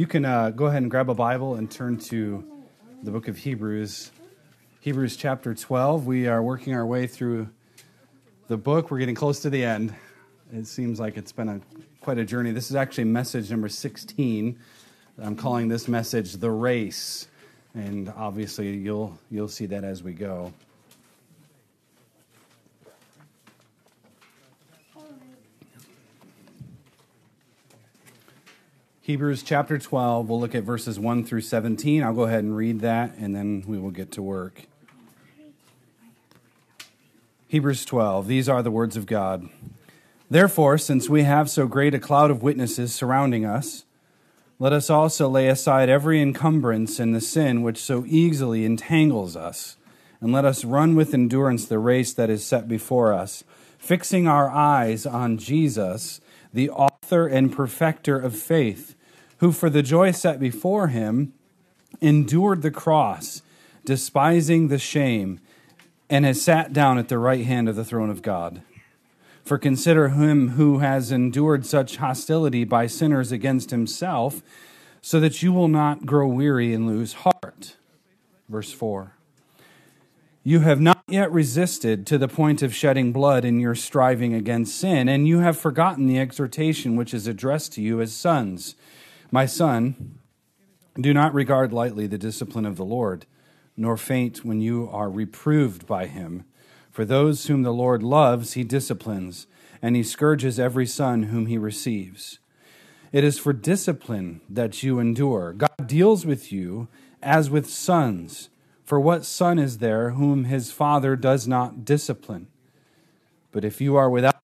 You can uh, go ahead and grab a Bible and turn to the book of Hebrews, Hebrews chapter 12. We are working our way through the book. We're getting close to the end. It seems like it's been a, quite a journey. This is actually message number 16. I'm calling this message The Race. And obviously, you'll, you'll see that as we go. Hebrews chapter 12, we'll look at verses 1 through 17. I'll go ahead and read that, and then we will get to work. Hebrews 12, these are the words of God. Therefore, since we have so great a cloud of witnesses surrounding us, let us also lay aside every encumbrance and the sin which so easily entangles us, and let us run with endurance the race that is set before us, fixing our eyes on Jesus, the author and perfecter of faith who for the joy set before him endured the cross, despising the shame, and has sat down at the right hand of the throne of God. For consider him who has endured such hostility by sinners against himself, so that you will not grow weary and lose heart. Verse 4. You have not yet resisted to the point of shedding blood in your striving against sin, and you have forgotten the exhortation which is addressed to you as sons. My son, do not regard lightly the discipline of the Lord, nor faint when you are reproved by him. For those whom the Lord loves, he disciplines, and he scourges every son whom he receives. It is for discipline that you endure. God deals with you as with sons. For what son is there whom his father does not discipline? But if you are without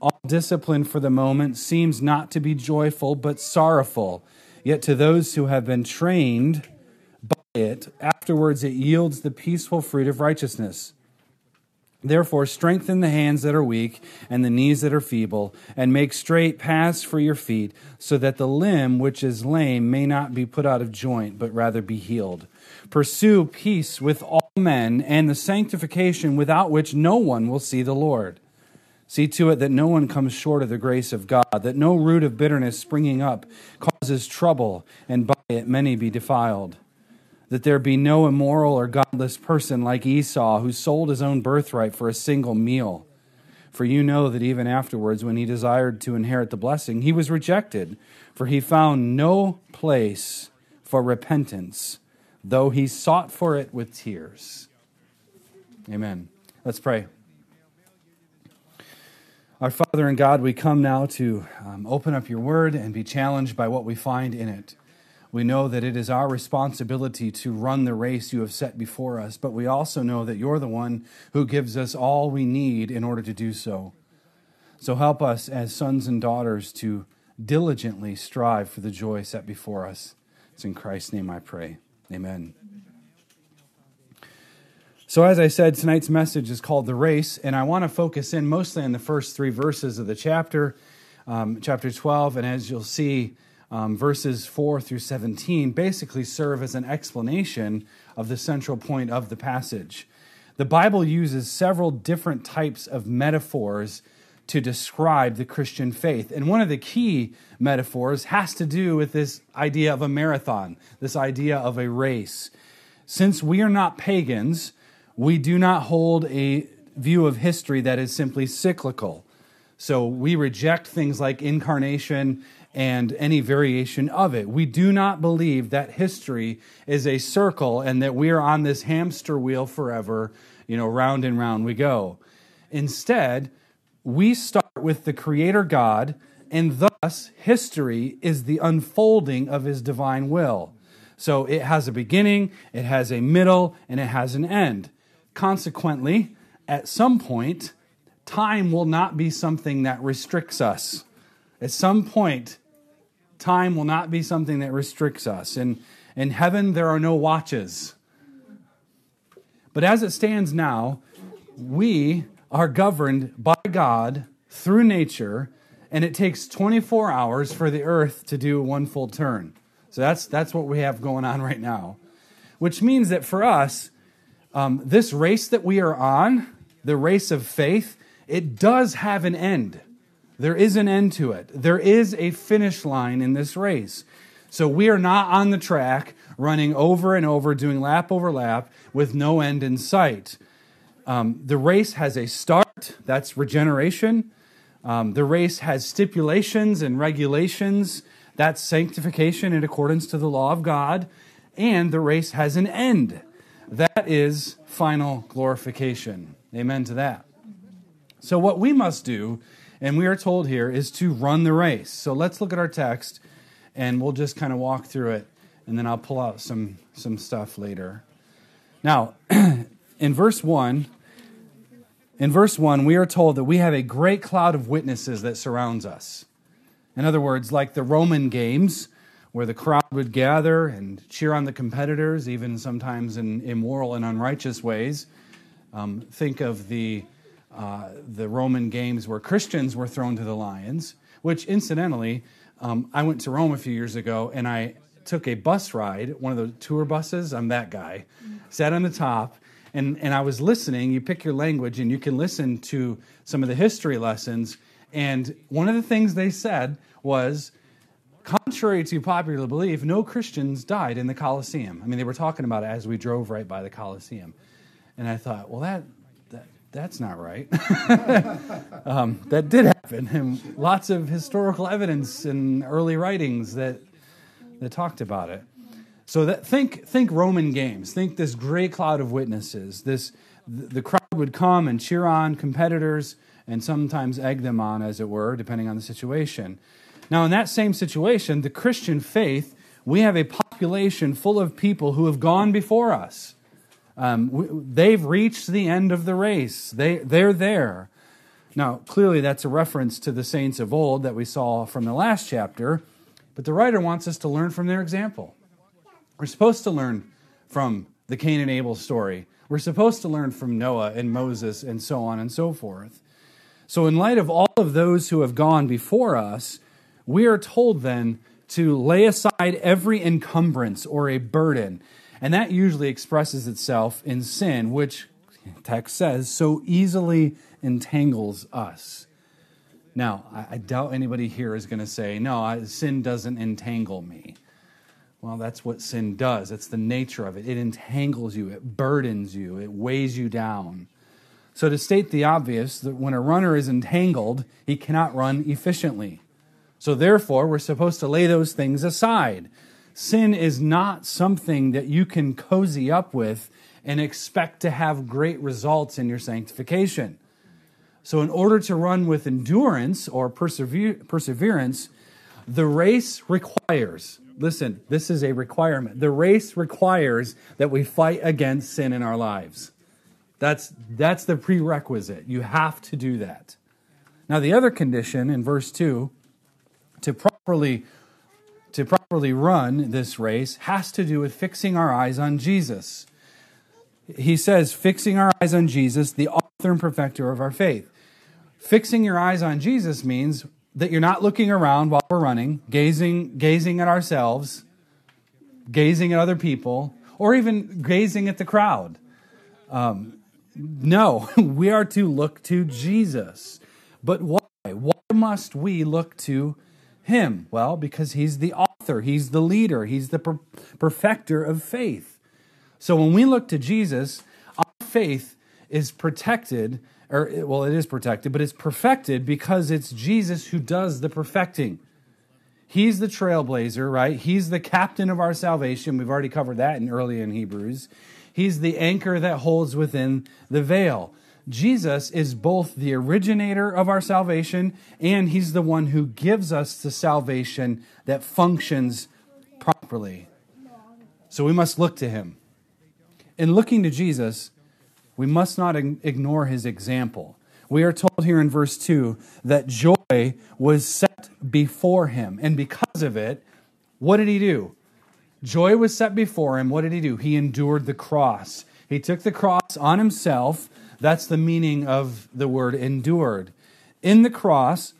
All discipline for the moment seems not to be joyful, but sorrowful. Yet to those who have been trained by it, afterwards it yields the peaceful fruit of righteousness. Therefore, strengthen the hands that are weak and the knees that are feeble, and make straight paths for your feet, so that the limb which is lame may not be put out of joint, but rather be healed. Pursue peace with all men and the sanctification without which no one will see the Lord. See to it that no one comes short of the grace of God, that no root of bitterness springing up causes trouble, and by it many be defiled. That there be no immoral or godless person like Esau, who sold his own birthright for a single meal. For you know that even afterwards, when he desired to inherit the blessing, he was rejected, for he found no place for repentance, though he sought for it with tears. Amen. Let's pray. Our Father and God, we come now to um, open up your word and be challenged by what we find in it. We know that it is our responsibility to run the race you have set before us, but we also know that you're the one who gives us all we need in order to do so. So help us as sons and daughters to diligently strive for the joy set before us. It's in Christ's name I pray. Amen. So, as I said, tonight's message is called The Race, and I want to focus in mostly on the first three verses of the chapter, um, chapter 12. And as you'll see, um, verses 4 through 17 basically serve as an explanation of the central point of the passage. The Bible uses several different types of metaphors to describe the Christian faith. And one of the key metaphors has to do with this idea of a marathon, this idea of a race. Since we are not pagans, we do not hold a view of history that is simply cyclical. So we reject things like reincarnation and any variation of it. We do not believe that history is a circle and that we are on this hamster wheel forever, you know, round and round we go. Instead, we start with the Creator God, and thus history is the unfolding of His divine will. So it has a beginning, it has a middle, and it has an end. Consequently, at some point, time will not be something that restricts us. At some point, time will not be something that restricts us. In, in heaven, there are no watches. But as it stands now, we are governed by God through nature, and it takes 24 hours for the earth to do one full turn. So that's, that's what we have going on right now. Which means that for us, um, this race that we are on, the race of faith, it does have an end. There is an end to it. There is a finish line in this race. So we are not on the track running over and over, doing lap over lap with no end in sight. Um, the race has a start, that's regeneration. Um, the race has stipulations and regulations, that's sanctification in accordance to the law of God. And the race has an end, that is final glorification. Amen to that. So, what we must do, and we are told here, is to run the race. So, let's look at our text and we'll just kind of walk through it, and then I'll pull out some, some stuff later. Now, in verse 1, in verse 1, we are told that we have a great cloud of witnesses that surrounds us. In other words, like the Roman games, where the crowd would gather and cheer on the competitors, even sometimes in immoral and unrighteous ways. Um, think of the, uh, the Roman games where Christians were thrown to the lions, which incidentally, um, I went to Rome a few years ago and I took a bus ride, one of the tour buses. I'm that guy. Sat on the top and, and I was listening. You pick your language and you can listen to some of the history lessons. And one of the things they said was, contrary to popular belief, no Christians died in the Colosseum. I mean, they were talking about it as we drove right by the Colosseum. And I thought, well, that, that that's not right. um, that did happen, and lots of historical evidence in early writings that that talked about it. So that think think Roman games. Think this great cloud of witnesses. This the crowd would come and cheer on competitors and sometimes egg them on, as it were, depending on the situation. Now, in that same situation, the Christian faith, we have a population full of people who have gone before us. Um, they've reached the end of the race. They, they're there. Now, clearly, that's a reference to the saints of old that we saw from the last chapter, but the writer wants us to learn from their example. We're supposed to learn from the Cain and Abel story. We're supposed to learn from Noah and Moses and so on and so forth. So, in light of all of those who have gone before us, we are told then to lay aside every encumbrance or a burden and that usually expresses itself in sin, which text says so easily entangles us. Now, I, I doubt anybody here is going to say, no, I, sin doesn't entangle me. Well, that's what sin does. It's the nature of it. It entangles you, it burdens you, it weighs you down. So, to state the obvious, that when a runner is entangled, he cannot run efficiently. So, therefore, we're supposed to lay those things aside. Sin is not something that you can cozy up with and expect to have great results in your sanctification. So, in order to run with endurance or persever- perseverance, the race requires, listen, this is a requirement. The race requires that we fight against sin in our lives. That's, that's the prerequisite. You have to do that. Now, the other condition in verse 2 to properly to properly run this race has to do with fixing our eyes on Jesus. He says, fixing our eyes on Jesus, the author and perfecter of our faith. Fixing your eyes on Jesus means that you're not looking around while we're running, gazing, gazing at ourselves, gazing at other people, or even gazing at the crowd. Um, no, we are to look to Jesus. But why? Why must we look to him? Well, because he's the author, he's the leader, he's the per- perfecter of faith. So when we look to Jesus, our faith is protected, or well, it is protected, but it's perfected because it's Jesus who does the perfecting. He's the trailblazer, right? He's the captain of our salvation. We've already covered that in early in Hebrews. He's the anchor that holds within the veil. Jesus is both the originator of our salvation and he's the one who gives us the salvation that functions properly. So we must look to him. In looking to Jesus, we must not ignore his example. We are told here in verse 2 that joy was set before him. And because of it, what did he do? Joy was set before him. What did he do? He endured the cross. He took the cross on himself. That's the meaning of the word endured. In the cross,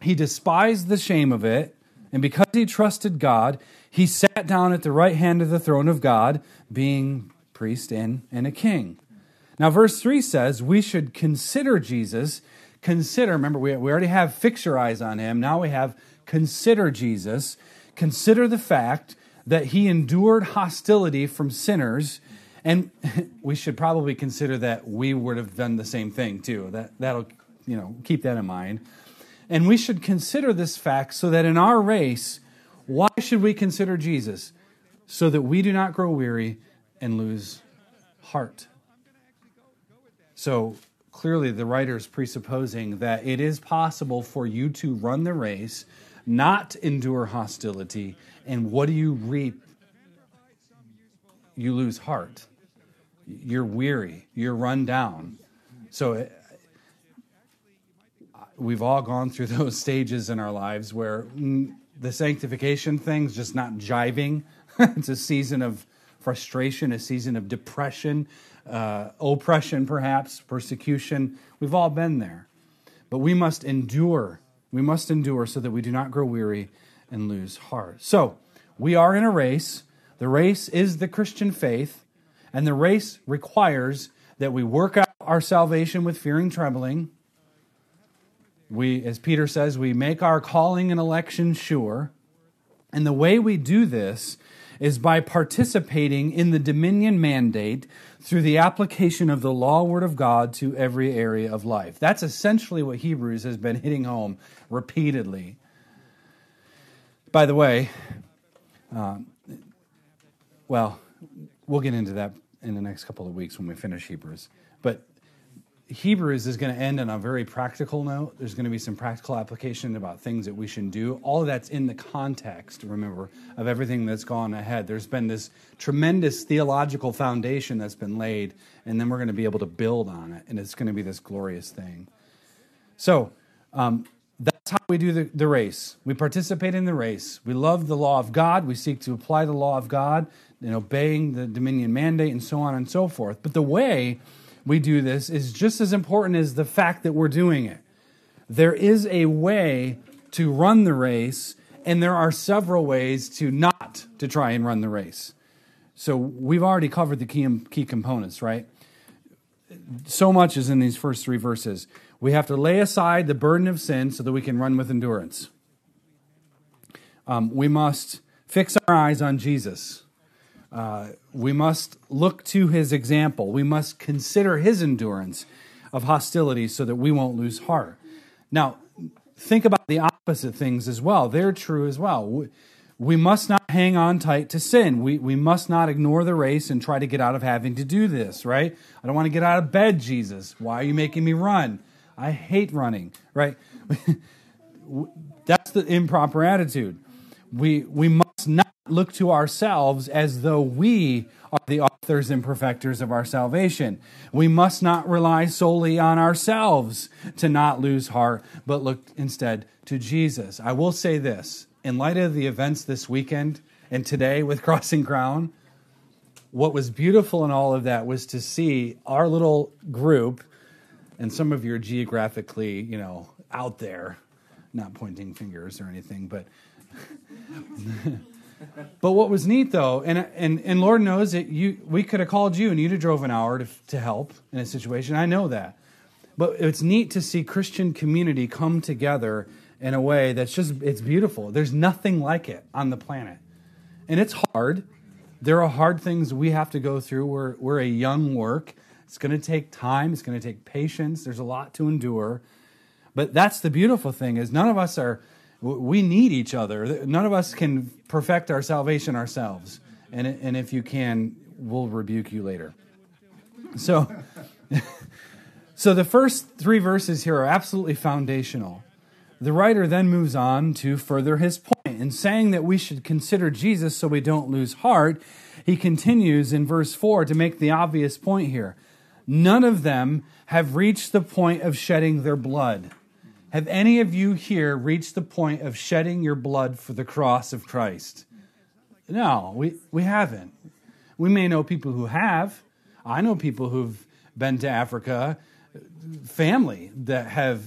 he despised the shame of it, and because he trusted God, he sat down at the right hand of the throne of God, being priest and, and a king. Now, verse 3 says we should consider Jesus. Consider, remember, we, we already have fix your eyes on him. Now we have consider Jesus. Consider the fact that he endured hostility from sinners. And we should probably consider that we would have done the same thing too. That, that'll, you know, keep that in mind. And we should consider this fact so that in our race, why should we consider Jesus? So that we do not grow weary and lose heart. So clearly, the writer is presupposing that it is possible for you to run the race, not endure hostility, and what do you reap? You lose heart. You're weary. You're run down. So uh, we've all gone through those stages in our lives where mm, the sanctification thing's just not jiving. it's a season of frustration, a season of depression, uh, oppression, perhaps, persecution. We've all been there. But we must endure. We must endure so that we do not grow weary and lose heart. So, we are in a race. The race is the Christian faith, and the race requires that we work out our salvation with fear and trembling. We, as Peter says, we make our calling and election sure. And the way we do this is by participating in the dominion mandate through the application of the law word of God to every area of life. That's essentially what Hebrews has been hitting home repeatedly. By the way, uh, well, we'll get into that in the next couple of weeks when we finish Hebrews. But Hebrews is going to end on a very practical note. There's going to be some practical application about things that we should do. All of that's in the context, remember, of everything that's gone ahead. There's been this tremendous theological foundation that's been laid, and then we're going to be able to build on it, and it's going to be this glorious thing. So, um, that's how we do the, the race. We participate in the race. We love the law of God. We seek to apply the law of God and obeying the dominion mandate and so on and so forth. But the way we do this is just as important as the fact that we're doing it. There is a way to run the race, and there are several ways to not to try and run the race. So we've already covered the key, key components, right? So much is in these first three verses. We have to lay aside the burden of sin so that we can run with endurance. Um, we must fix our eyes on Jesus. Uh, we must look to his example. We must consider his endurance of hostility so that we won't lose heart. Now, think about the opposite things as well. They're true as well. We, we must not hang on tight to sin. We, we must not ignore the race and try to get out of having to do this, right? I don't want to get out of bed, Jesus. Why are you making me run? I hate running, right? That's the improper attitude. We, we must look to ourselves as though we are the authors and perfecters of our salvation. We must not rely solely on ourselves to not lose heart, but look instead to Jesus. I will say this in light of the events this weekend and today with Crossing Crown, what was beautiful in all of that was to see our little group and some of you are geographically, you know, out there, not pointing fingers or anything, but but what was neat though, and and and Lord knows that you we could have called you and you'd have drove an hour to to help in a situation. I know that, but it's neat to see Christian community come together in a way that's just it's beautiful. There's nothing like it on the planet, and it's hard. There are hard things we have to go through. We're we're a young work. It's going to take time. It's going to take patience. There's a lot to endure, but that's the beautiful thing is none of us are we need each other. None of us can perfect our salvation ourselves. And, and if you can, we'll rebuke you later. So, so the first three verses here are absolutely foundational. The writer then moves on to further his point. In saying that we should consider Jesus so we don't lose heart, he continues in verse 4 to make the obvious point here. None of them have reached the point of shedding their blood. Have any of you here reached the point of shedding your blood for the cross of Christ? No, we, we haven't. We may know people who have. I know people who've been to Africa, family that have,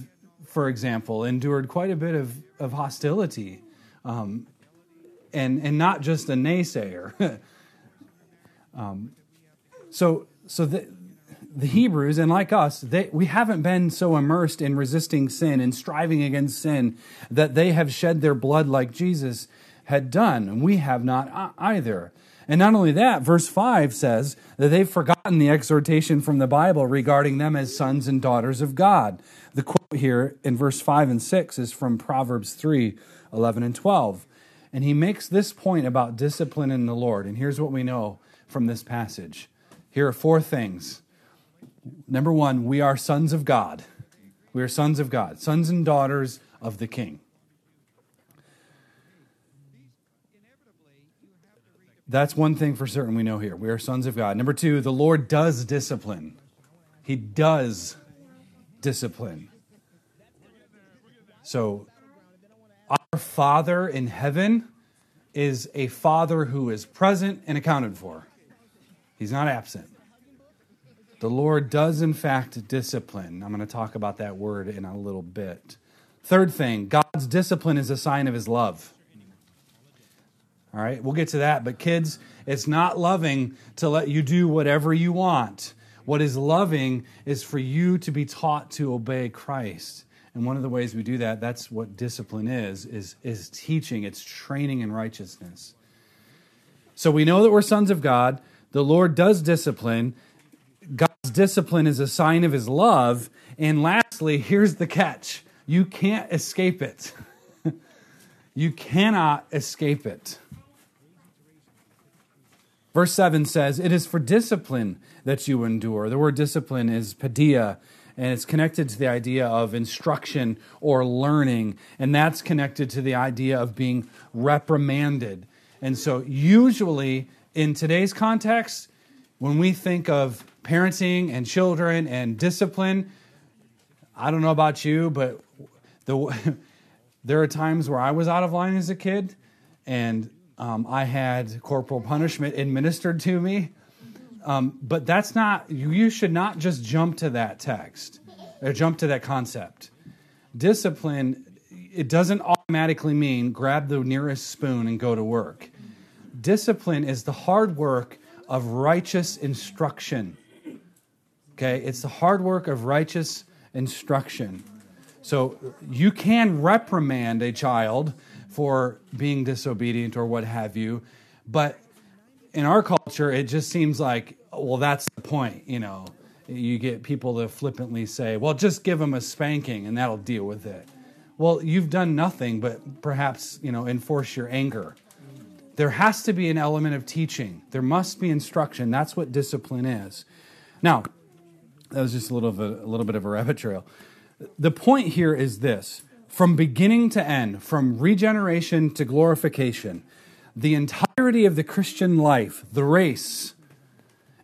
for example, endured quite a bit of, of hostility. Um, and, and not just a naysayer. um, so so the Hebrews, and like us, they, we haven't been so immersed in resisting sin and striving against sin that they have shed their blood like Jesus had done. And we have not either. And not only that, verse 5 says that they've forgotten the exhortation from the Bible regarding them as sons and daughters of God. The quote here in verse 5 and 6 is from Proverbs 3 11 and 12. And he makes this point about discipline in the Lord. And here's what we know from this passage here are four things. Number one, we are sons of God. We are sons of God, sons and daughters of the King. That's one thing for certain we know here. We are sons of God. Number two, the Lord does discipline. He does discipline. So, our Father in heaven is a Father who is present and accounted for, He's not absent. The Lord does, in fact, discipline. I'm going to talk about that word in a little bit. Third thing God's discipline is a sign of His love. All right, we'll get to that. But kids, it's not loving to let you do whatever you want. What is loving is for you to be taught to obey Christ. And one of the ways we do that, that's what discipline is, is, is teaching, it's training in righteousness. So we know that we're sons of God. The Lord does discipline. Discipline is a sign of his love. And lastly, here's the catch you can't escape it. you cannot escape it. Verse 7 says, It is for discipline that you endure. The word discipline is paideia, and it's connected to the idea of instruction or learning, and that's connected to the idea of being reprimanded. And so, usually in today's context, when we think of parenting and children and discipline, I don't know about you, but the, there are times where I was out of line as a kid, and um, I had corporal punishment administered to me. Um, but that's not, you should not just jump to that text or jump to that concept. Discipline, it doesn't automatically mean grab the nearest spoon and go to work. Discipline is the hard work of righteous instruction. Okay, it's the hard work of righteous instruction. So you can reprimand a child for being disobedient or what have you. But in our culture, it just seems like, well, that's the point, you know. You get people to flippantly say, well, just give them a spanking and that'll deal with it. Well, you've done nothing but perhaps, you know, enforce your anger. There has to be an element of teaching. There must be instruction. That's what discipline is. Now, that was just a little, of a, a little bit of a rabbit trail. The point here is this from beginning to end, from regeneration to glorification, the entirety of the Christian life, the race,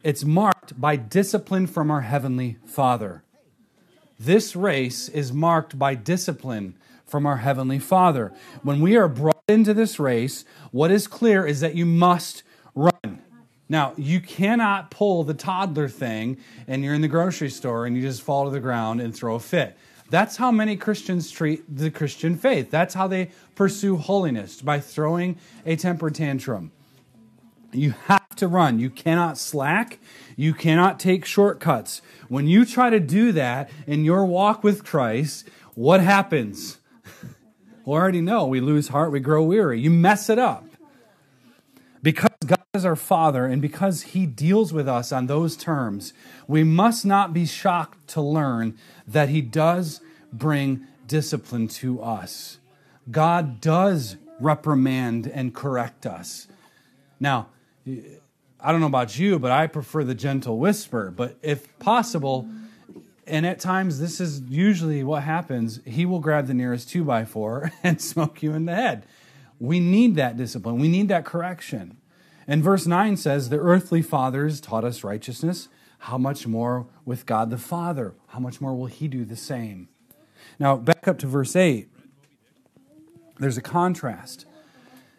it's marked by discipline from our Heavenly Father. This race is marked by discipline from our Heavenly Father. When we are brought into this race, what is clear is that you must. Now, you cannot pull the toddler thing and you're in the grocery store and you just fall to the ground and throw a fit. That's how many Christians treat the Christian faith. That's how they pursue holiness by throwing a temper tantrum. You have to run. You cannot slack. You cannot take shortcuts. When you try to do that in your walk with Christ, what happens? We already know we lose heart, we grow weary. You mess it up. Is our Father and because He deals with us on those terms, we must not be shocked to learn that He does bring discipline to us. God does reprimand and correct us. Now, I don't know about you, but I prefer the gentle whisper. But if possible, and at times this is usually what happens, he will grab the nearest two by four and smoke you in the head. We need that discipline. We need that correction. And verse 9 says, The earthly fathers taught us righteousness. How much more with God the Father? How much more will he do the same? Now, back up to verse 8. There's a contrast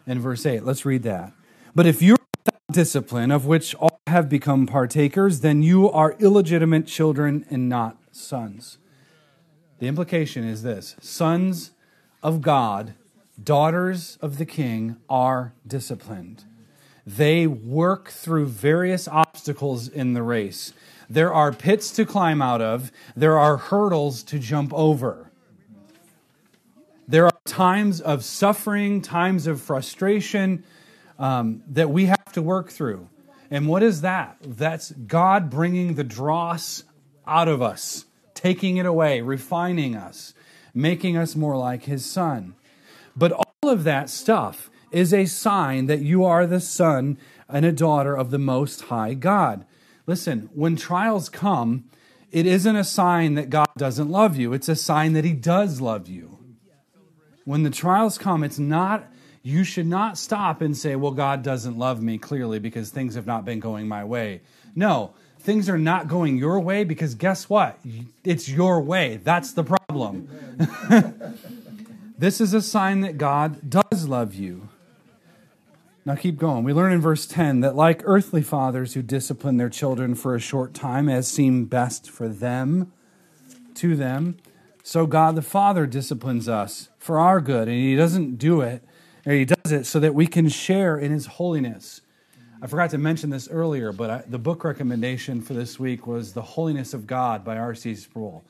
in verse 8. Let's read that. But if you're without discipline, of which all have become partakers, then you are illegitimate children and not sons. The implication is this sons of God, daughters of the king, are disciplined. They work through various obstacles in the race. There are pits to climb out of, there are hurdles to jump over. There are times of suffering, times of frustration um, that we have to work through. And what is that? That's God bringing the dross out of us, taking it away, refining us, making us more like His Son. But all of that stuff is a sign that you are the son and a daughter of the Most High God. Listen, when trials come, it isn't a sign that God doesn't love you, it's a sign that He does love you. When the trials come, it's not, you should not stop and say, well, God doesn't love me clearly because things have not been going my way. No, things are not going your way because guess what? It's your way. That's the problem. this is a sign that God does love you. Now keep going. We learn in verse 10 that, like earthly fathers who discipline their children for a short time as seem best for them, to them, so God the Father disciplines us for our good. And He doesn't do it, or He does it so that we can share in His holiness. I forgot to mention this earlier, but I, the book recommendation for this week was The Holiness of God by R.C. Sproul.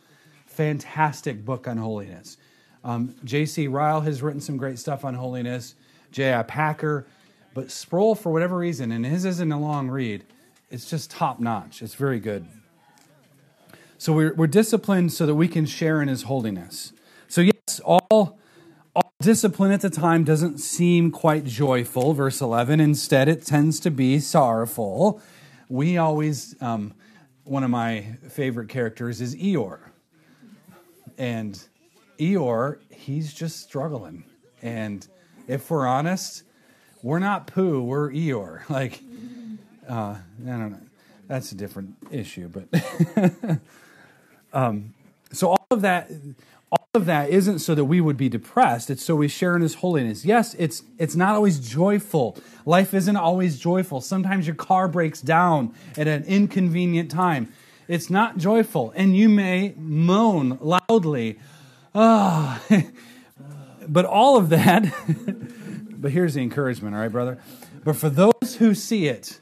Fantastic book on holiness. Um, J.C. Ryle has written some great stuff on holiness. J.I. Packer but Sproul, for whatever reason, and his isn't a long read, it's just top notch. It's very good. So we're, we're disciplined so that we can share in his holiness. So, yes, all, all discipline at the time doesn't seem quite joyful, verse 11. Instead, it tends to be sorrowful. We always, um, one of my favorite characters is Eeyore. And Eeyore, he's just struggling. And if we're honest, we're not Pooh, we're Eeyore. Like, uh, I don't know. That's a different issue, but um, so all of that, all of that isn't so that we would be depressed. It's so we share in His holiness. Yes, it's it's not always joyful. Life isn't always joyful. Sometimes your car breaks down at an inconvenient time. It's not joyful, and you may moan loudly. Ah, oh. but all of that. But here's the encouragement, all right, brother? But for those who see it,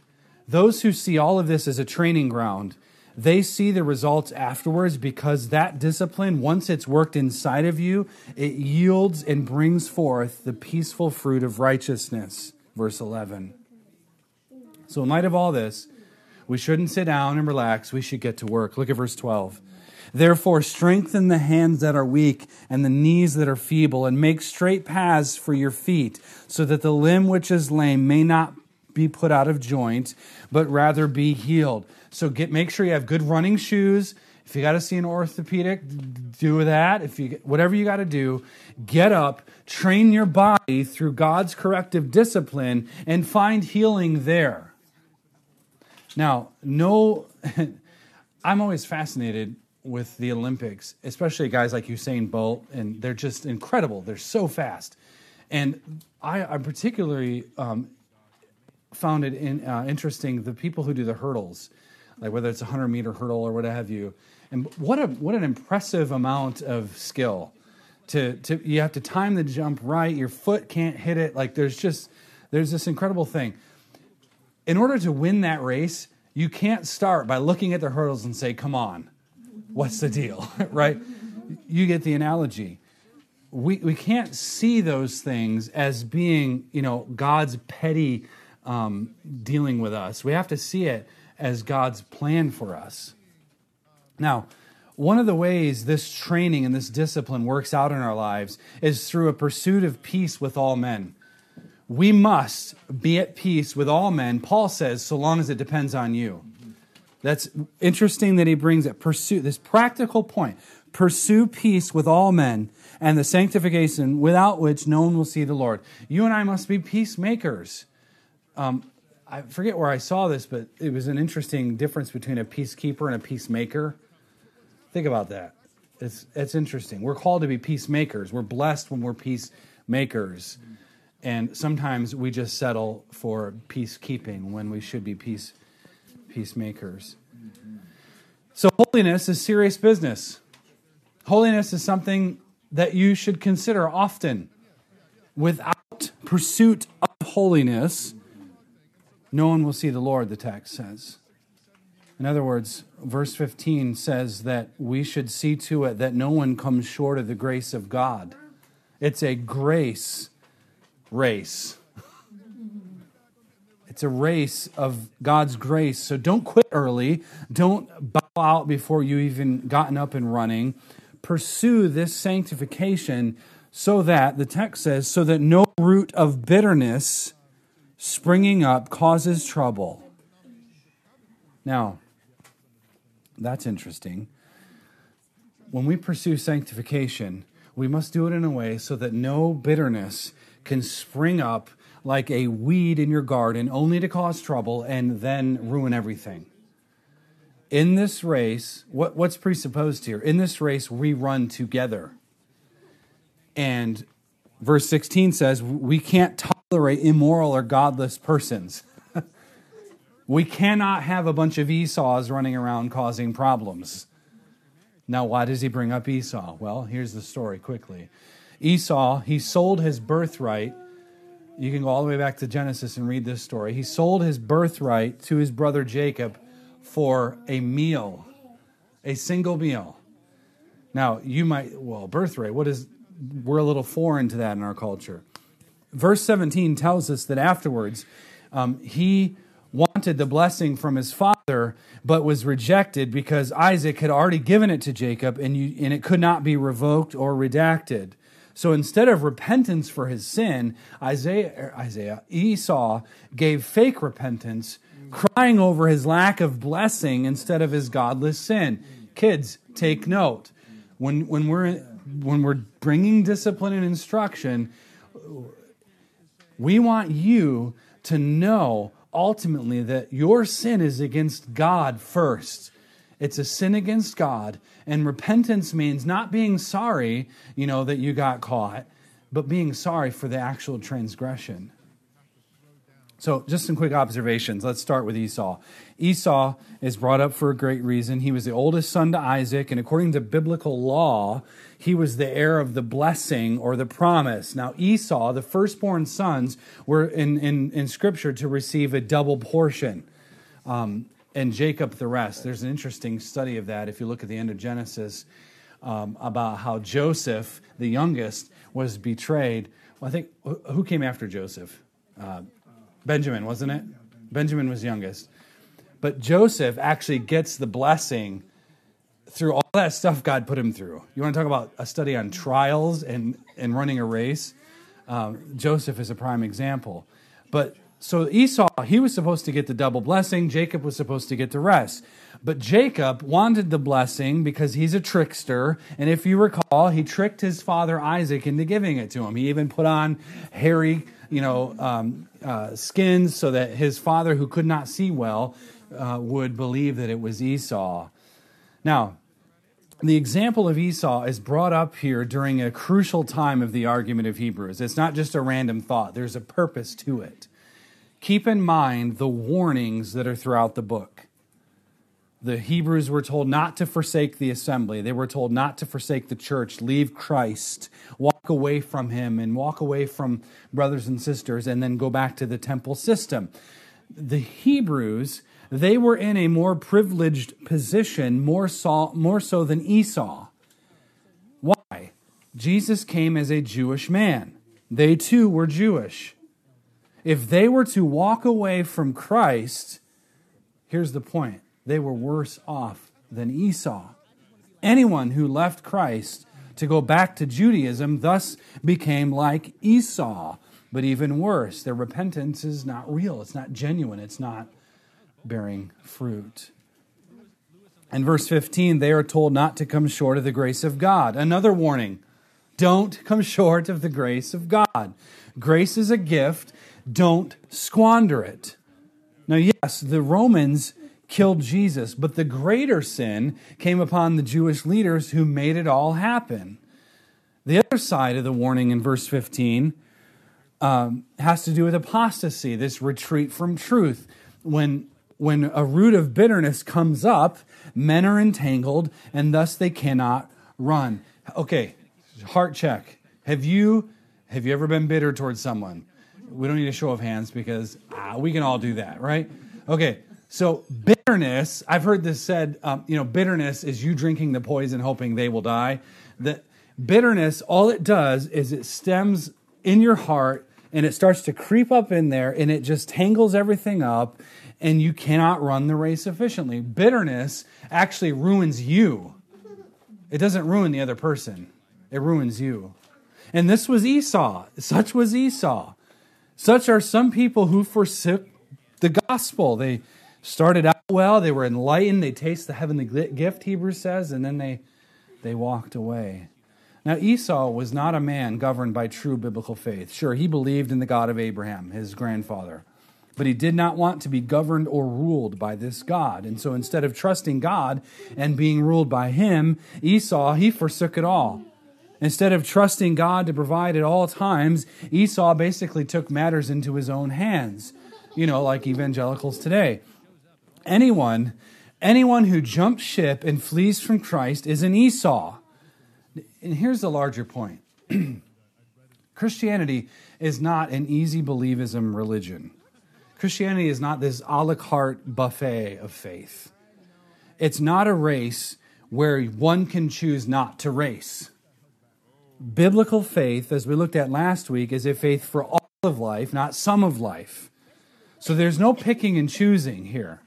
those who see all of this as a training ground, they see the results afterwards because that discipline, once it's worked inside of you, it yields and brings forth the peaceful fruit of righteousness. Verse 11. So, in light of all this, we shouldn't sit down and relax. We should get to work. Look at verse 12. Therefore, strengthen the hands that are weak and the knees that are feeble, and make straight paths for your feet, so that the limb which is lame may not be put out of joint, but rather be healed. So get make sure you have good running shoes. If you got to see an orthopedic, do that. If you whatever you got to do, get up, train your body through God's corrective discipline, and find healing there. Now, no, I'm always fascinated with the Olympics, especially guys like Usain Bolt, and they're just incredible. They're so fast, and I, I particularly um, found it in, uh, interesting the people who do the hurdles, like whether it's a hundred meter hurdle or what have you, and what a what an impressive amount of skill. To, to you have to time the jump right. Your foot can't hit it. Like there's just there's this incredible thing. In order to win that race, you can't start by looking at the hurdles and say, "Come on." What's the deal, right? You get the analogy. We, we can't see those things as being, you know, God's petty um, dealing with us. We have to see it as God's plan for us. Now, one of the ways this training and this discipline works out in our lives is through a pursuit of peace with all men. We must be at peace with all men, Paul says, so long as it depends on you. That's interesting that he brings it. Pursue this practical point. Pursue peace with all men and the sanctification without which no one will see the Lord. You and I must be peacemakers. Um, I forget where I saw this, but it was an interesting difference between a peacekeeper and a peacemaker. Think about that. It's, it's interesting. We're called to be peacemakers. We're blessed when we're peacemakers. And sometimes we just settle for peacekeeping when we should be peace peacemakers. So, holiness is serious business. Holiness is something that you should consider often. Without pursuit of holiness, no one will see the Lord, the text says. In other words, verse 15 says that we should see to it that no one comes short of the grace of God. It's a grace race. It's a race of God's grace. So don't quit early. Don't bow out before you even gotten up and running. Pursue this sanctification so that, the text says, so that no root of bitterness springing up causes trouble. Now, that's interesting. When we pursue sanctification, we must do it in a way so that no bitterness can spring up like a weed in your garden only to cause trouble and then ruin everything. In this race, what, what's presupposed here? In this race, we run together. And verse 16 says, we can't tolerate immoral or godless persons. we cannot have a bunch of Esau's running around causing problems. Now, why does he bring up Esau? Well, here's the story quickly. Esau, he sold his birthright you can go all the way back to Genesis and read this story. He sold his birthright to his brother Jacob for a meal, a single meal. Now, you might, well, birthright, what is, we're a little foreign to that in our culture. Verse 17 tells us that afterwards, um, he wanted the blessing from his father, but was rejected because Isaac had already given it to Jacob and, you, and it could not be revoked or redacted. So instead of repentance for his sin, Isaiah, er, Isaiah, Esau gave fake repentance, crying over his lack of blessing instead of his godless sin. Kids, take note. When, when, we're, when we're bringing discipline and instruction, we want you to know ultimately that your sin is against God first. It's a sin against God. And repentance means not being sorry, you know, that you got caught, but being sorry for the actual transgression. So, just some quick observations. Let's start with Esau. Esau is brought up for a great reason. He was the oldest son to Isaac, and according to biblical law, he was the heir of the blessing or the promise. Now, Esau, the firstborn sons, were in, in, in Scripture to receive a double portion. Um, and Jacob the rest. There's an interesting study of that if you look at the end of Genesis um, about how Joseph, the youngest, was betrayed. Well, I think who came after Joseph? Uh, Benjamin, wasn't it? Benjamin was youngest. But Joseph actually gets the blessing through all that stuff God put him through. You want to talk about a study on trials and, and running a race? Um, Joseph is a prime example. But so Esau, he was supposed to get the double blessing. Jacob was supposed to get the rest. But Jacob wanted the blessing because he's a trickster. And if you recall, he tricked his father Isaac into giving it to him. He even put on hairy, you know, um, uh, skins so that his father, who could not see well, uh, would believe that it was Esau. Now, the example of Esau is brought up here during a crucial time of the argument of Hebrews. It's not just a random thought, there's a purpose to it keep in mind the warnings that are throughout the book. The Hebrews were told not to forsake the assembly. They were told not to forsake the church, leave Christ, walk away from him, and walk away from brothers and sisters, and then go back to the temple system. The Hebrews, they were in a more privileged position, more so, more so than Esau. Why? Jesus came as a Jewish man. They too were Jewish. If they were to walk away from Christ, here's the point they were worse off than Esau. Anyone who left Christ to go back to Judaism thus became like Esau, but even worse. Their repentance is not real, it's not genuine, it's not bearing fruit. In verse 15, they are told not to come short of the grace of God. Another warning don't come short of the grace of God. Grace is a gift, don't squander it. Now, yes, the Romans killed Jesus, but the greater sin came upon the Jewish leaders who made it all happen. The other side of the warning in verse 15 um, has to do with apostasy, this retreat from truth. When when a root of bitterness comes up, men are entangled and thus they cannot run. Okay, heart check. Have you have you ever been bitter towards someone? We don't need a show of hands because ah, we can all do that, right? Okay, so bitterness, I've heard this said, um, you know, bitterness is you drinking the poison hoping they will die. That bitterness, all it does is it stems in your heart and it starts to creep up in there and it just tangles everything up and you cannot run the race efficiently. Bitterness actually ruins you. It doesn't ruin the other person. It ruins you. And this was Esau. Such was Esau. Such are some people who forsook the gospel. They started out well, they were enlightened, they taste the heavenly gift, Hebrews says, and then they, they walked away. Now, Esau was not a man governed by true biblical faith. Sure, he believed in the God of Abraham, his grandfather, but he did not want to be governed or ruled by this God. And so instead of trusting God and being ruled by him, Esau, he forsook it all. Instead of trusting God to provide at all times, Esau basically took matters into his own hands, you know, like evangelicals today. Anyone, anyone who jumps ship and flees from Christ is an Esau. And here's the larger point Christianity is not an easy believism religion. Christianity is not this a la carte buffet of faith. It's not a race where one can choose not to race. Biblical faith, as we looked at last week, is a faith for all of life, not some of life. So there's no picking and choosing here.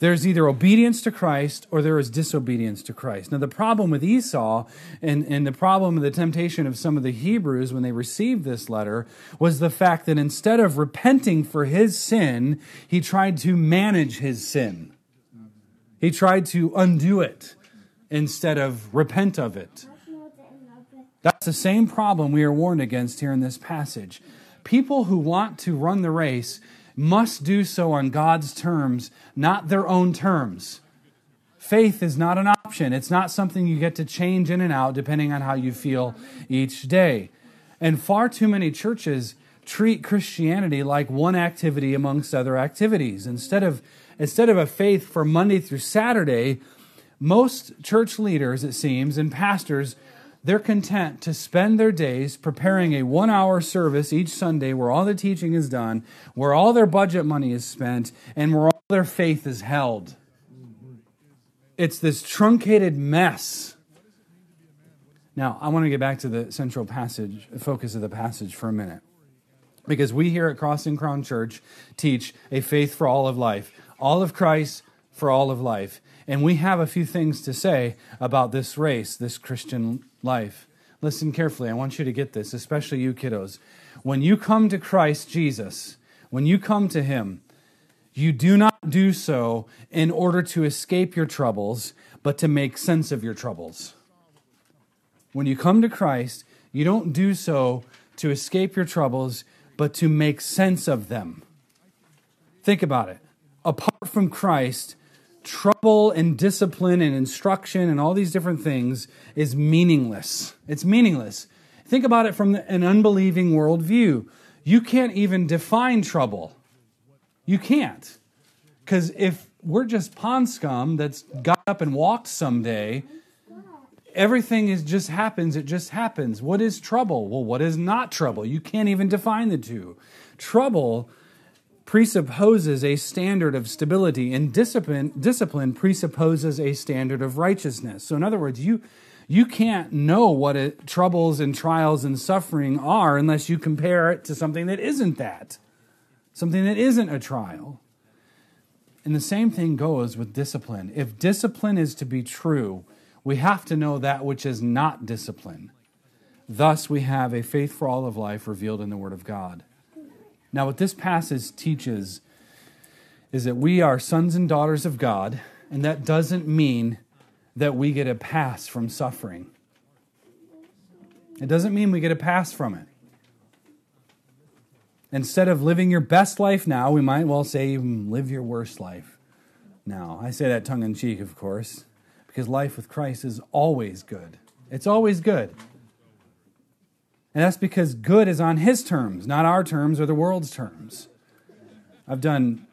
There's either obedience to Christ or there is disobedience to Christ. Now, the problem with Esau and, and the problem of the temptation of some of the Hebrews when they received this letter was the fact that instead of repenting for his sin, he tried to manage his sin. He tried to undo it instead of repent of it. That's the same problem we are warned against here in this passage. People who want to run the race must do so on God's terms, not their own terms. Faith is not an option. It's not something you get to change in and out depending on how you feel each day. And far too many churches treat Christianity like one activity amongst other activities. Instead of, instead of a faith for Monday through Saturday, most church leaders, it seems, and pastors they're content to spend their days preparing a one hour service each Sunday where all the teaching is done, where all their budget money is spent, and where all their faith is held. It's this truncated mess. Now, I want to get back to the central passage, focus of the passage for a minute. Because we here at Crossing Crown Church teach a faith for all of life, all of Christ for all of life. And we have a few things to say about this race, this Christian life. Listen carefully. I want you to get this, especially you kiddos. When you come to Christ Jesus, when you come to Him, you do not do so in order to escape your troubles, but to make sense of your troubles. When you come to Christ, you don't do so to escape your troubles, but to make sense of them. Think about it. Apart from Christ, trouble and discipline and instruction and all these different things is meaningless. It's meaningless. Think about it from an unbelieving worldview. You can't even define trouble. You can't. Because if we're just pond scum that's got up and walked someday, everything is just happens. It just happens. What is trouble? Well, what is not trouble? You can't even define the two. Trouble presupposes a standard of stability, and discipline, discipline presupposes a standard of righteousness. So, in other words, you, you can't know what it, troubles and trials and suffering are unless you compare it to something that isn't that, something that isn't a trial. And the same thing goes with discipline. If discipline is to be true, we have to know that which is not discipline. Thus, we have a faith for all of life revealed in the Word of God. Now, what this passage teaches is that we are sons and daughters of God, and that doesn't mean that we get a pass from suffering. It doesn't mean we get a pass from it. Instead of living your best life now, we might well say, mm, live your worst life now. I say that tongue in cheek, of course, because life with Christ is always good. It's always good. And that's because good is on his terms, not our terms or the world's terms. I've done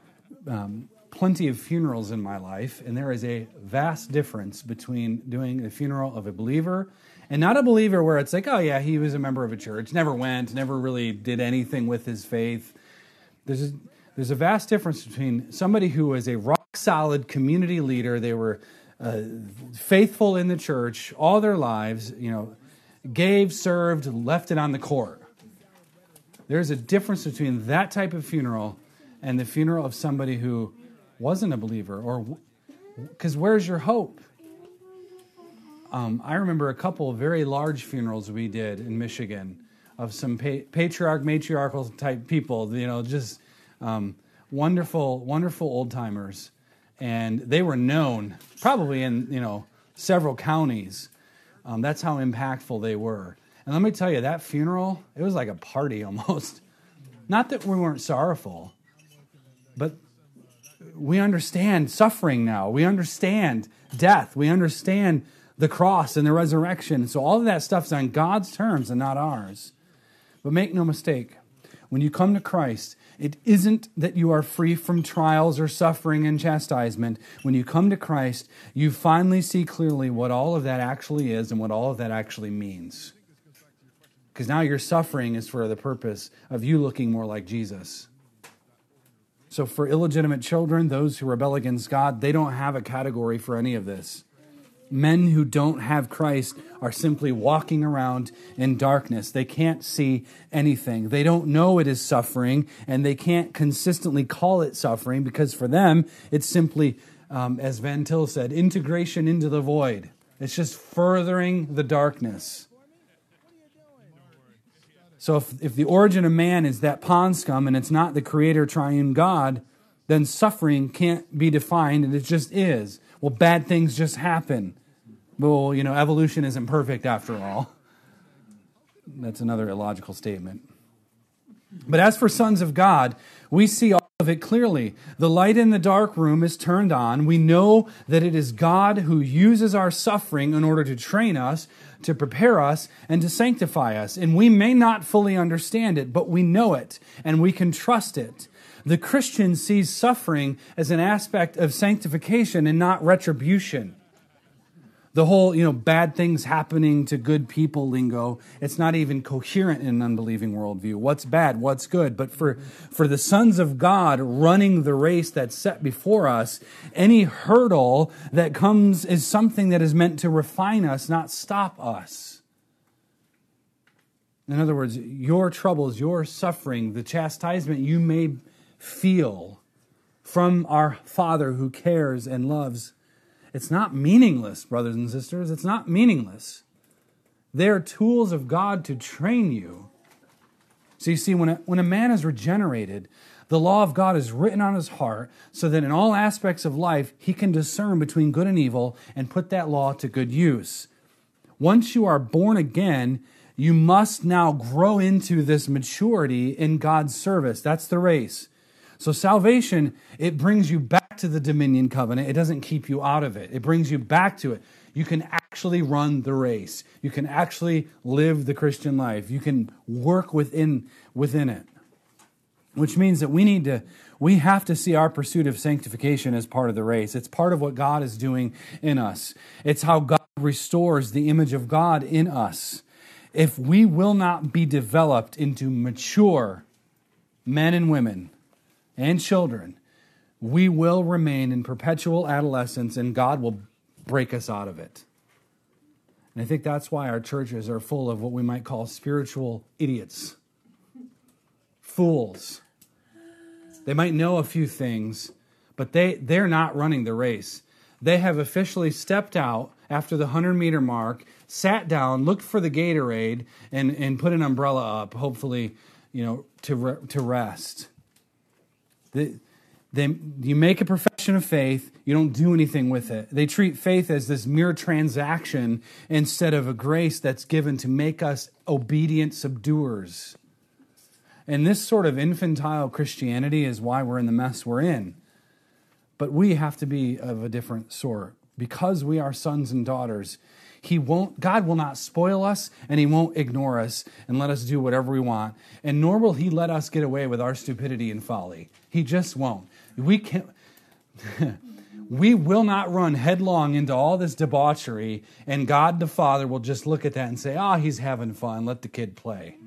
um, plenty of funerals in my life, and there is a vast difference between doing the funeral of a believer and not a believer where it's like, oh, yeah, he was a member of a church, never went, never really did anything with his faith. There's a, there's a vast difference between somebody who was a rock solid community leader, they were uh, faithful in the church all their lives, you know, gave, served, left it on the court. There's a difference between that type of funeral and the funeral of somebody who wasn't a believer or because where's your hope? Um, i remember a couple very large funerals we did in michigan of some pa- patriarch matriarchal type people you know just um, wonderful wonderful old timers and they were known probably in you know several counties um, that's how impactful they were and let me tell you that funeral it was like a party almost not that we weren't sorrowful but we understand suffering now. We understand death. We understand the cross and the resurrection. So all of that stuff's on God's terms and not ours. But make no mistake, when you come to Christ, it isn't that you are free from trials or suffering and chastisement. When you come to Christ, you finally see clearly what all of that actually is and what all of that actually means. Because now your suffering is for the purpose of you looking more like Jesus. So, for illegitimate children, those who rebel against God, they don't have a category for any of this. Men who don't have Christ are simply walking around in darkness. They can't see anything. They don't know it is suffering, and they can't consistently call it suffering because for them, it's simply, um, as Van Til said, integration into the void. It's just furthering the darkness. So if, if the origin of man is that pond scum and it's not the creator triune God, then suffering can't be defined and it just is. Well, bad things just happen. Well, you know, evolution isn't perfect after all. That's another illogical statement. But as for sons of God, we see all of it clearly. The light in the dark room is turned on. We know that it is God who uses our suffering in order to train us to prepare us and to sanctify us. And we may not fully understand it, but we know it and we can trust it. The Christian sees suffering as an aspect of sanctification and not retribution the whole, you know, bad things happening to good people lingo, it's not even coherent in an unbelieving worldview. What's bad? What's good? But for, for the sons of God running the race that's set before us, any hurdle that comes is something that is meant to refine us, not stop us. In other words, your troubles, your suffering, the chastisement you may feel from our Father who cares and loves it's not meaningless, brothers and sisters. It's not meaningless. They're tools of God to train you. So you see, when a, when a man is regenerated, the law of God is written on his heart so that in all aspects of life he can discern between good and evil and put that law to good use. Once you are born again, you must now grow into this maturity in God's service. That's the race. So salvation, it brings you back to the dominion covenant. It doesn't keep you out of it. It brings you back to it. You can actually run the race. You can actually live the Christian life. You can work within within it. Which means that we need to we have to see our pursuit of sanctification as part of the race. It's part of what God is doing in us. It's how God restores the image of God in us. If we will not be developed into mature men and women, and children, we will remain in perpetual adolescence and God will break us out of it. And I think that's why our churches are full of what we might call spiritual idiots, fools. They might know a few things, but they, they're not running the race. They have officially stepped out after the 100 meter mark, sat down, looked for the Gatorade, and, and put an umbrella up, hopefully, you know, to, re- to rest. They, they, you make a profession of faith, you don't do anything with it. They treat faith as this mere transaction instead of a grace that's given to make us obedient subduers. And this sort of infantile Christianity is why we're in the mess we're in. But we have to be of a different sort. Because we are sons and daughters, he won't, God will not spoil us and He won't ignore us and let us do whatever we want. And nor will He let us get away with our stupidity and folly. He just won't. We can we will not run headlong into all this debauchery, and God the Father will just look at that and say, Ah, oh, he's having fun. Let the kid play.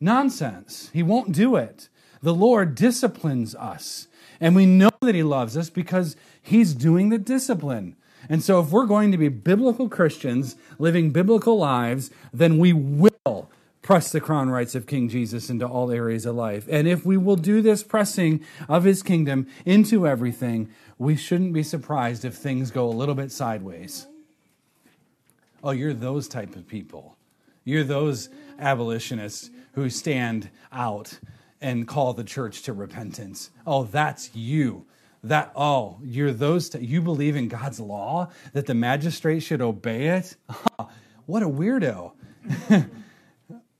Nonsense. He won't do it. The Lord disciplines us. And we know that He loves us because He's doing the discipline. And so, if we're going to be biblical Christians living biblical lives, then we will press the crown rights of King Jesus into all areas of life. And if we will do this pressing of his kingdom into everything, we shouldn't be surprised if things go a little bit sideways. Oh, you're those type of people. You're those abolitionists who stand out and call the church to repentance. Oh, that's you. That oh, you're those t- you believe in God's law that the magistrate should obey it? what a weirdo.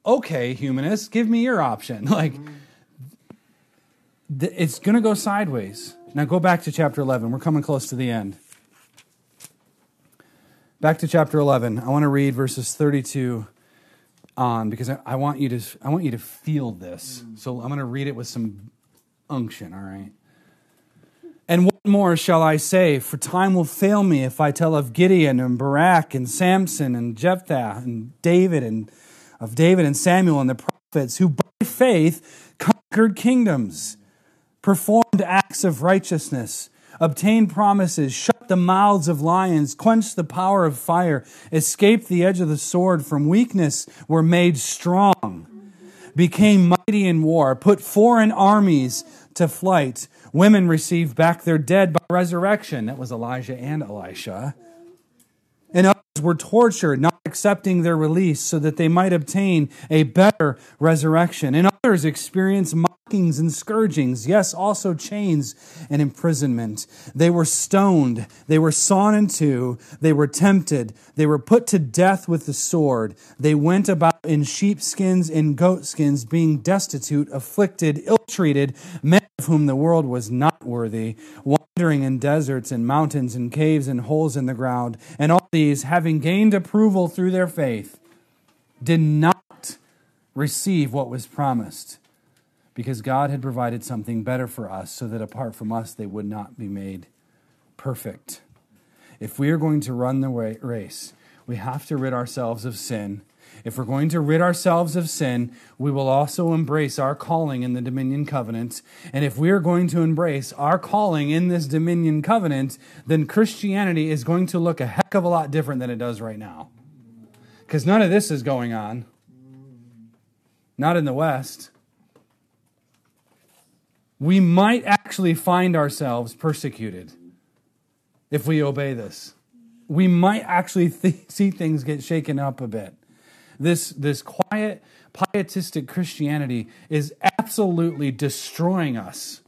okay, humanists, give me your option. Like, it's going to go sideways. Now go back to chapter 11. We're coming close to the end. Back to chapter 11. I want to read verses 32 on because I, want you to I want you to feel this. So I'm going to read it with some unction, all right? And what more shall I say? For time will fail me if I tell of Gideon and Barak and Samson and Jephthah and David and of David and Samuel and the prophets who by faith conquered kingdoms, performed acts of righteousness, obtained promises, shut the mouths of lions, quenched the power of fire, escaped the edge of the sword, from weakness were made strong, became mighty in war, put foreign armies to flight. Women received back their dead by resurrection. That was Elijah and Elisha. And others were tortured, not accepting their release so that they might obtain a better resurrection. And others experienced mockings and scourgings, yes, also chains and imprisonment. They were stoned, they were sawn in two, they were tempted, they were put to death with the sword. They went about in sheepskins and goatskins, being destitute, afflicted, ill treated, men of whom the world was not worthy, wandering in deserts and mountains and caves and holes in the ground. And all these, having gained approval through their faith, did not receive what was promised because God had provided something better for us so that apart from us they would not be made perfect. If we are going to run the race, we have to rid ourselves of sin if we're going to rid ourselves of sin, we will also embrace our calling in the Dominion Covenant. And if we are going to embrace our calling in this Dominion Covenant, then Christianity is going to look a heck of a lot different than it does right now. Because none of this is going on. Not in the West. We might actually find ourselves persecuted if we obey this. We might actually th- see things get shaken up a bit. This, this quiet, pietistic Christianity is absolutely destroying us.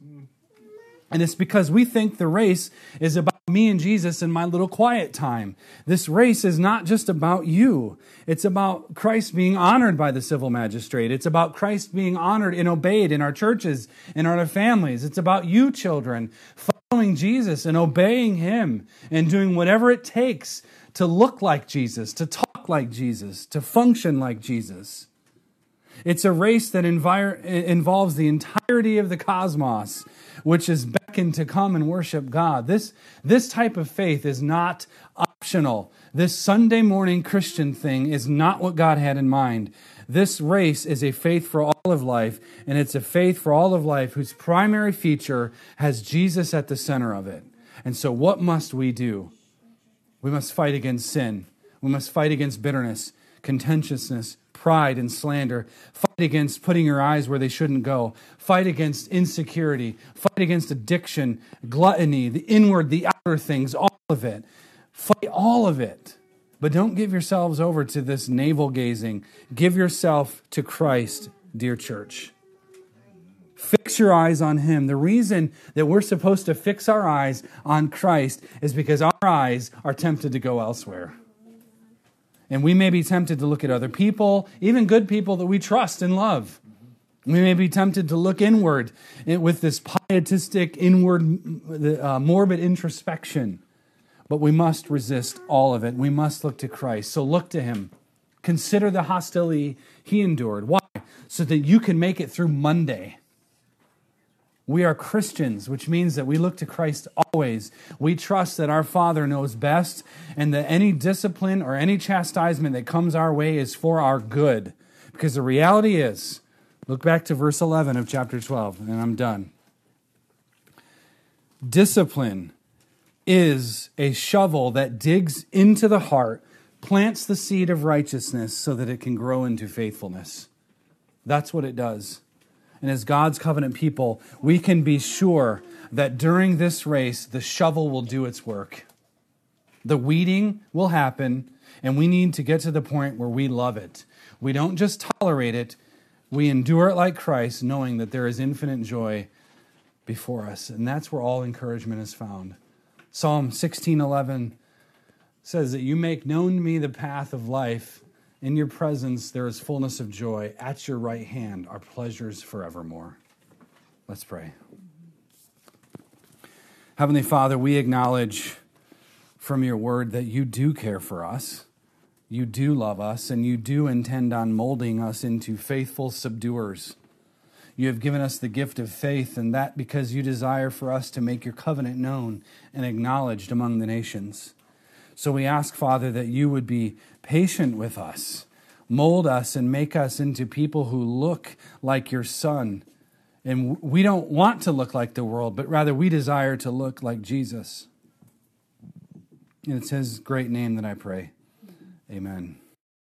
And it's because we think the race is about me and Jesus in my little quiet time. This race is not just about you. It's about Christ being honored by the civil magistrate. It's about Christ being honored and obeyed in our churches, in our families. It's about you, children, following Jesus and obeying Him and doing whatever it takes to look like Jesus, to talk like Jesus, to function like Jesus. It's a race that involves the entirety of the cosmos, which is to come and worship God. This, this type of faith is not optional. This Sunday morning Christian thing is not what God had in mind. This race is a faith for all of life, and it's a faith for all of life whose primary feature has Jesus at the center of it. And so, what must we do? We must fight against sin. We must fight against bitterness, contentiousness, pride, and slander. Fight against putting your eyes where they shouldn't go. Fight against insecurity. Fight against addiction, gluttony, the inward, the outer things, all of it. Fight all of it. But don't give yourselves over to this navel gazing. Give yourself to Christ, dear church. Fix your eyes on Him. The reason that we're supposed to fix our eyes on Christ is because our eyes are tempted to go elsewhere. And we may be tempted to look at other people, even good people that we trust and love. We may be tempted to look inward with this pietistic, inward, uh, morbid introspection. But we must resist all of it. We must look to Christ. So look to Him. Consider the hostility He endured. Why? So that you can make it through Monday. We are Christians, which means that we look to Christ always. We trust that our Father knows best and that any discipline or any chastisement that comes our way is for our good. Because the reality is, look back to verse 11 of chapter 12, and I'm done. Discipline is a shovel that digs into the heart, plants the seed of righteousness so that it can grow into faithfulness. That's what it does and as God's covenant people, we can be sure that during this race, the shovel will do its work. The weeding will happen, and we need to get to the point where we love it. We don't just tolerate it, we endure it like Christ, knowing that there is infinite joy before us. And that's where all encouragement is found. Psalm 16:11 says that you make known to me the path of life. In your presence there is fullness of joy. At your right hand are pleasures forevermore. Let's pray. Heavenly Father, we acknowledge from your word that you do care for us. You do love us, and you do intend on molding us into faithful subduers. You have given us the gift of faith, and that because you desire for us to make your covenant known and acknowledged among the nations. So we ask, Father, that you would be patient with us, mold us, and make us into people who look like your Son. And we don't want to look like the world, but rather we desire to look like Jesus. And it's his great name that I pray. Amen.